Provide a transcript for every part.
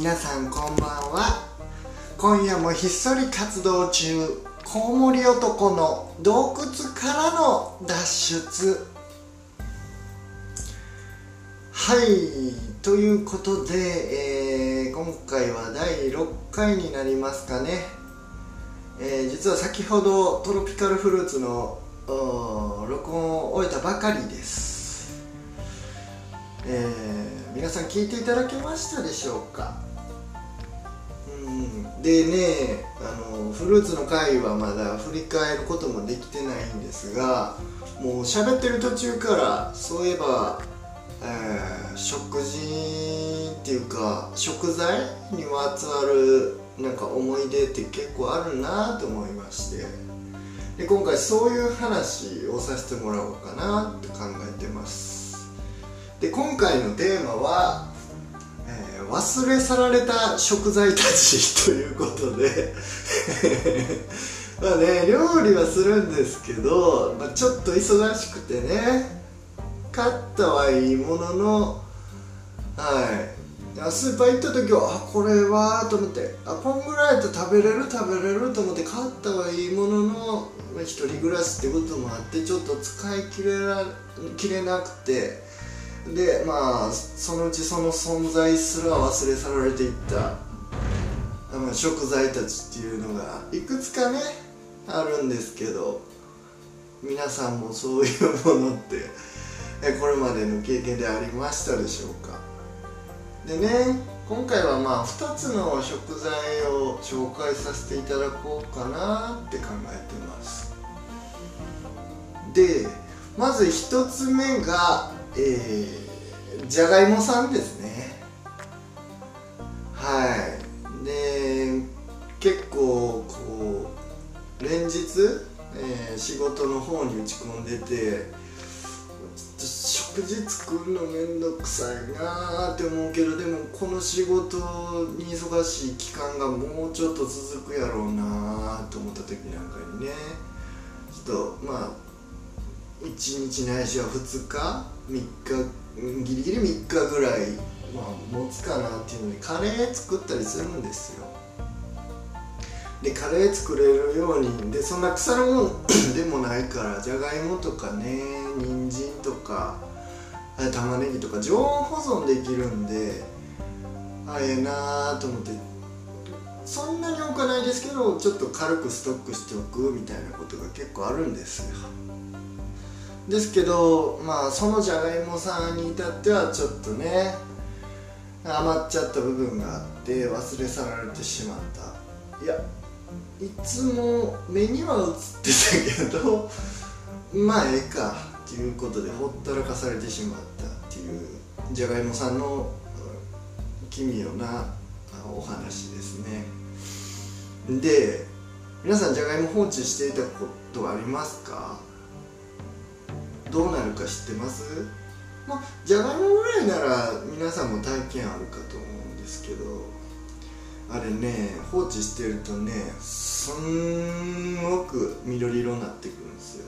皆さんこんばんは。今夜もひっそり活動中。コウモリ男の洞窟からの脱出。はい。ということで、えー、今回は第6回になりますかね、えー、実は先ほどトロピカルフルーツの録音を終えたばかりです、えー、皆さん聞いていただけましたでしょうか？でねあのフルーツの回はまだ振り返ることもできてないんですがもう喋ってる途中からそういえば、えー、食事っていうか食材にまつわるなんか思い出って結構あるなと思いまして。で今回そういう話をさせてもらおうかなって考えてます。で今回のテーマは、忘れ去られた食材たちということで。まあね料理はするんですけど、まあ、ちょっと忙しくてね。買ったはいいもののはい。スーパー行った時はあこれはと思って。あこんぐらいやと食べれる食べれると思って買ったはいいものの一人暮らしってこともあってちょっと使い切れらきれなくて。でまあそのうちその存在すら忘れ去られていったまあ、食材たちっていうのがいくつかねあるんですけど皆さんもそういうものってえこれまでの経験でありましたでしょうか？でね今回はまあ2つの食材を紹介させていただこうかなって考えてます。でまず1つ目がえー、じゃがいもさんですね。はい。で結構こう連日、えー、仕事の方に打ち込んでてちょっと食事作るのめんどくさいなーって思うけどでもこの仕事に忙しい期間がもうちょっと続くやろうなーと思った時なんかにねちょっとまあ1日ないしは2日3日ギリギリ3日ぐらい、まあ、持つかなっていうのでカレー作ったりするんですよ。でカレー作れるようにでそんな腐るもん でもないからじゃがいもとかね人参とか玉ねぎとか常温保存できるんであええなーと思って。そんなに多くはないですけどちょっと軽くストックしておくみたいなことが結構あるんですよ。ですけどまあそのじゃがいもさんに至ってはちょっとね余っちゃった部分があって忘れ去られてしまった。いやいつも目には映ってたけど まあええかっていうことでほったらかされてしまったっていうじゃがいもさんの奇妙なお話ですね。で皆さんじゃがいも放置していたことはありますか？どうなるか知ってます？まあじゃがいもぐらいなら皆さんも体験あるかと思うんですけどあれね放置してるとねすんごく緑色になってくるんですよ。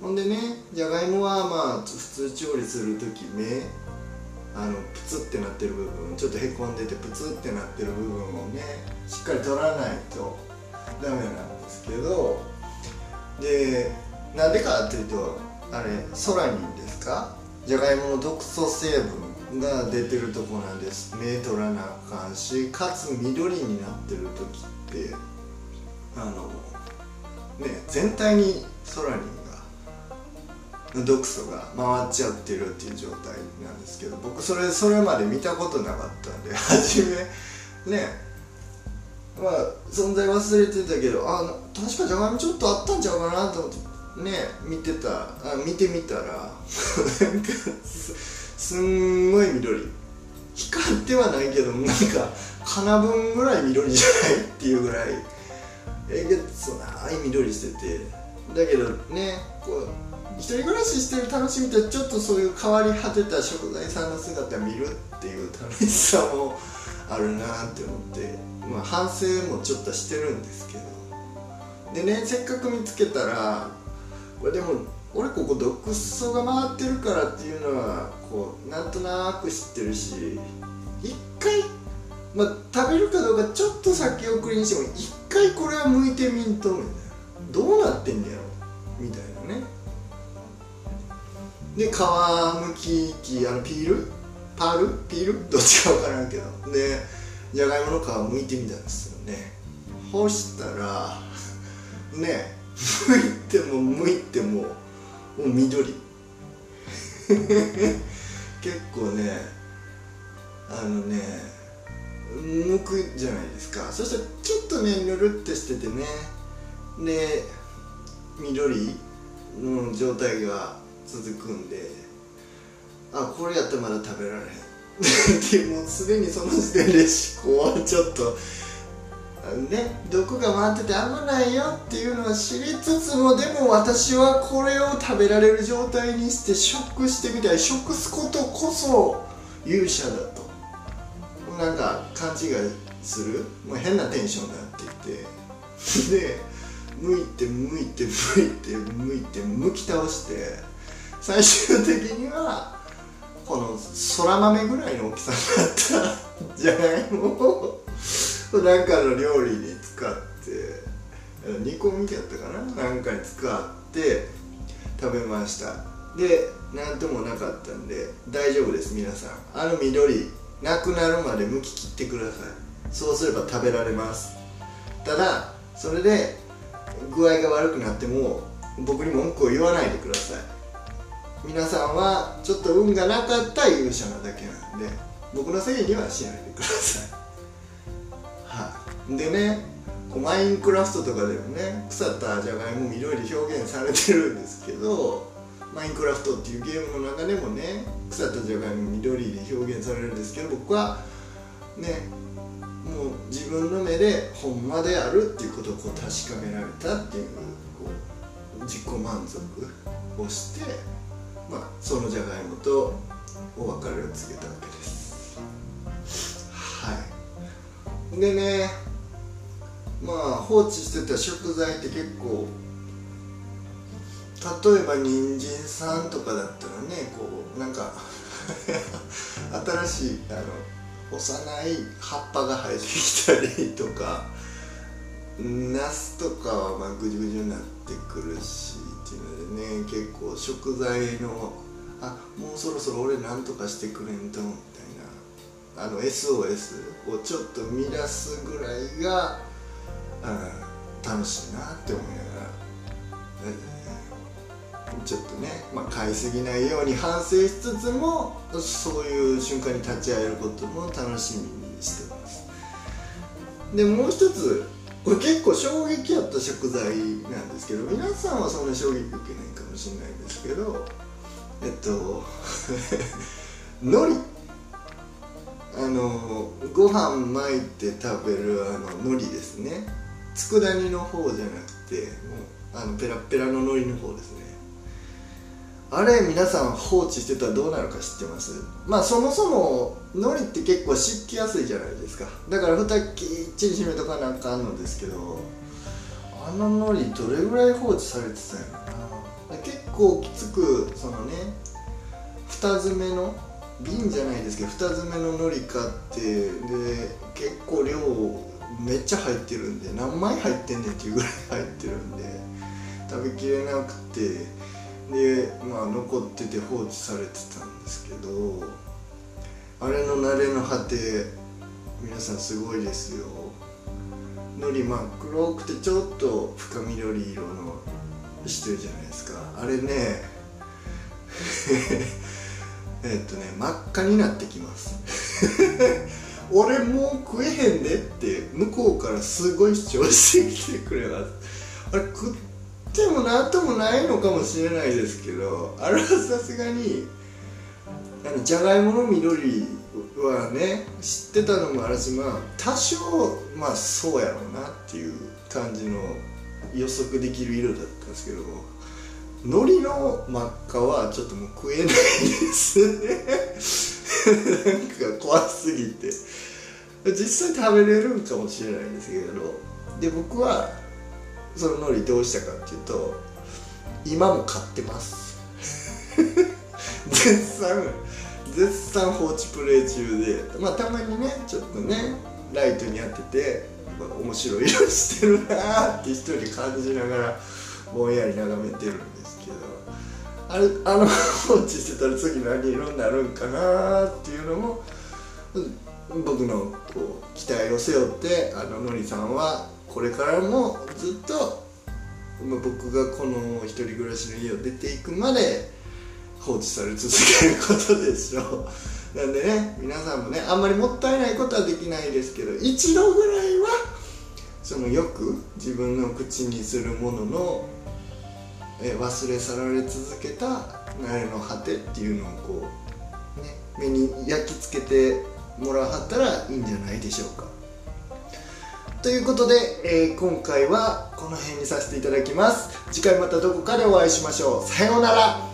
ほんでねじゃがいもはまあ普通調理する時目あのプツってなってる部分ちょっとへこんでてプツってなってる部分をねしっかり取らないとダメなんですけどでなんでかっていうとあれソラニンですか？じゃがいもの毒素成分が出てるとこなんです。目取らなあかんしかつ緑になってる時ってあのね全体にソラニンが毒素が回っちゃってるっていう状態なんですけど僕それそれまで見たことなかったんで 初めねまあ存在忘れてたけどあ確かじゃがいもちょっとあったんちゃうかなと思ってね見てたあ見てみたら なんかすんごい緑。光ってはないけどなんか金分ぐらい緑じゃないっていうぐらいえげつない緑してて。だけどねこう一人暮らししてる楽しみってちょっとそういう変わり果てた食材さんの姿見るっていう楽しさもあるなって思って、まあ、反省もちょっとしてるんですけど。でねせっかく見つけたらこれでも俺ここ毒素が回ってるからっていうのはこうなんとなく知ってるし一回まあ食べるかどうかちょっと先送りにしても一回これは剥いてみんとみたいな。どうなってんねやろみたいなね。で皮むき器あのピール？パール？ピール？どっちか分からんけど。でじゃがいもの皮むいてみたんですよね。干したらねむいてもむいてももう緑。結構ねあのねむくじゃないですか。そしたらちょっとねぬるってしててね。で緑の状態が続くんであこれやったらまだ食べられへん。でもうすでにその時点で思考はちょっとね毒が回ってて危ないよっていうのは知りつつもでも私はこれを食べられる状態にして食してみたい食すことこそ勇者だと。なんか勘違いする？もう変なテンションになっていて。で向いて向いて向いて向いて向き倒して最終的にはこのそら豆ぐらいの大きさになったじゃがい？もをなんかの料理に使って煮込みやったかな？なんかに使って食べました。で何ともなかったんで大丈夫です皆さん。あの緑なくなるまで剥き切ってください。そうすれば食べられます。ただそれで具合が悪くなっても僕に文句を言わないでください。皆さんはちょっと運がなかった勇者なだけなんで僕のせいにはしないでくださいはい。でねマインクラフトとかでもね腐ったじゃがいも緑で表現されてるんですけどマインクラフトっていうゲームの中でもね腐ったじゃがいも緑で表現されるんですけど僕はねもう自分の目でほんまであるっていうことをこう確かめられたっていうこう自己満足をして、まあ、そのじゃがいもとお別れを告げたわけです。はい。でねまあ放置してた食材って結構例えば人参さんとかだったらねこうなんか 新しいあの幼い葉っぱが生えてきたりとかナスとかはまあぐじゅぐじゅになってくるしっていうのでね結構食材のあもうそろそろ俺なんとかしてくれんとみたいな。あの SOS をちょっと乱すぐらいが、うん、楽しいなって思いながら、ちょっとね、まあ、買いすぎないように反省しつつもそういう瞬間に立ち会えることも楽しみにしてます。でもう一つこれ結構衝撃やった食材なんですけど皆さんはそんな衝撃受けないかもしれないんですけどえっと 海苔。あのご飯巻いて食べるあの海苔ですね。佃煮の方じゃなくてもうあのペラペラの海苔の方ですね。あれ皆さん放置してたらどうなるか知ってます？まあそもそも海苔って結構湿気やすいじゃないですか。だから蓋きっちり閉めとかなあかんのですけどあの海苔どれぐらい放置されてたんやろな。結構きつくそのね蓋詰めの瓶じゃないですけど蓋詰めの海苔買ってで結構量をめっちゃ入ってるんで何枚入ってんねんっていうぐらい入ってるんで食べきれなくてでまあ残ってて放置されてたんですけどあれの慣れの果て皆さんすごいですよ。海苔真っ黒くてちょっと深緑色のしてるじゃないですか。あれね えっとね真っ赤になってきます。俺もう食えへんでって。向こうからすごい主張してきてくれますあれ食ってもなんともないのかもしれないですけどあれはさすがにあのじゃがいもの緑はね知ってたのもあるしまあ多少まあそうやろうなっていう感じの予測できる色だったんですけど海苔の真っ赤はちょっともう食えないですね。なんか怖すぎて。実際食べれるかもしれないんですけどで僕はその海苔どうしたかっていうと今も買ってます。絶賛絶賛放置プレイ中でまあたまにねちょっとねライトに当てて面白い色してるなーって一人で感じながらぼんやり眺めてるんですけどあれあの放置してたら次何色になるんかなーっていうのも僕のこう期待を背負ってあののりさんはこれからもずっとま僕がこの一人暮らしの家を出ていくまで放置され続けることでしょう。なんでね皆さんもねあんまりもったいないことはできないですけど一度ぐらいはそのよく自分の口にするもののえ忘れ去られ続けた慣れの果てっていうのをこうね目に焼き付けてもらはったらいいんじゃないでしょうか。ということで、えー、今回はこの辺にさせていただきます。次回またどこかでお会いしましょう。さようなら。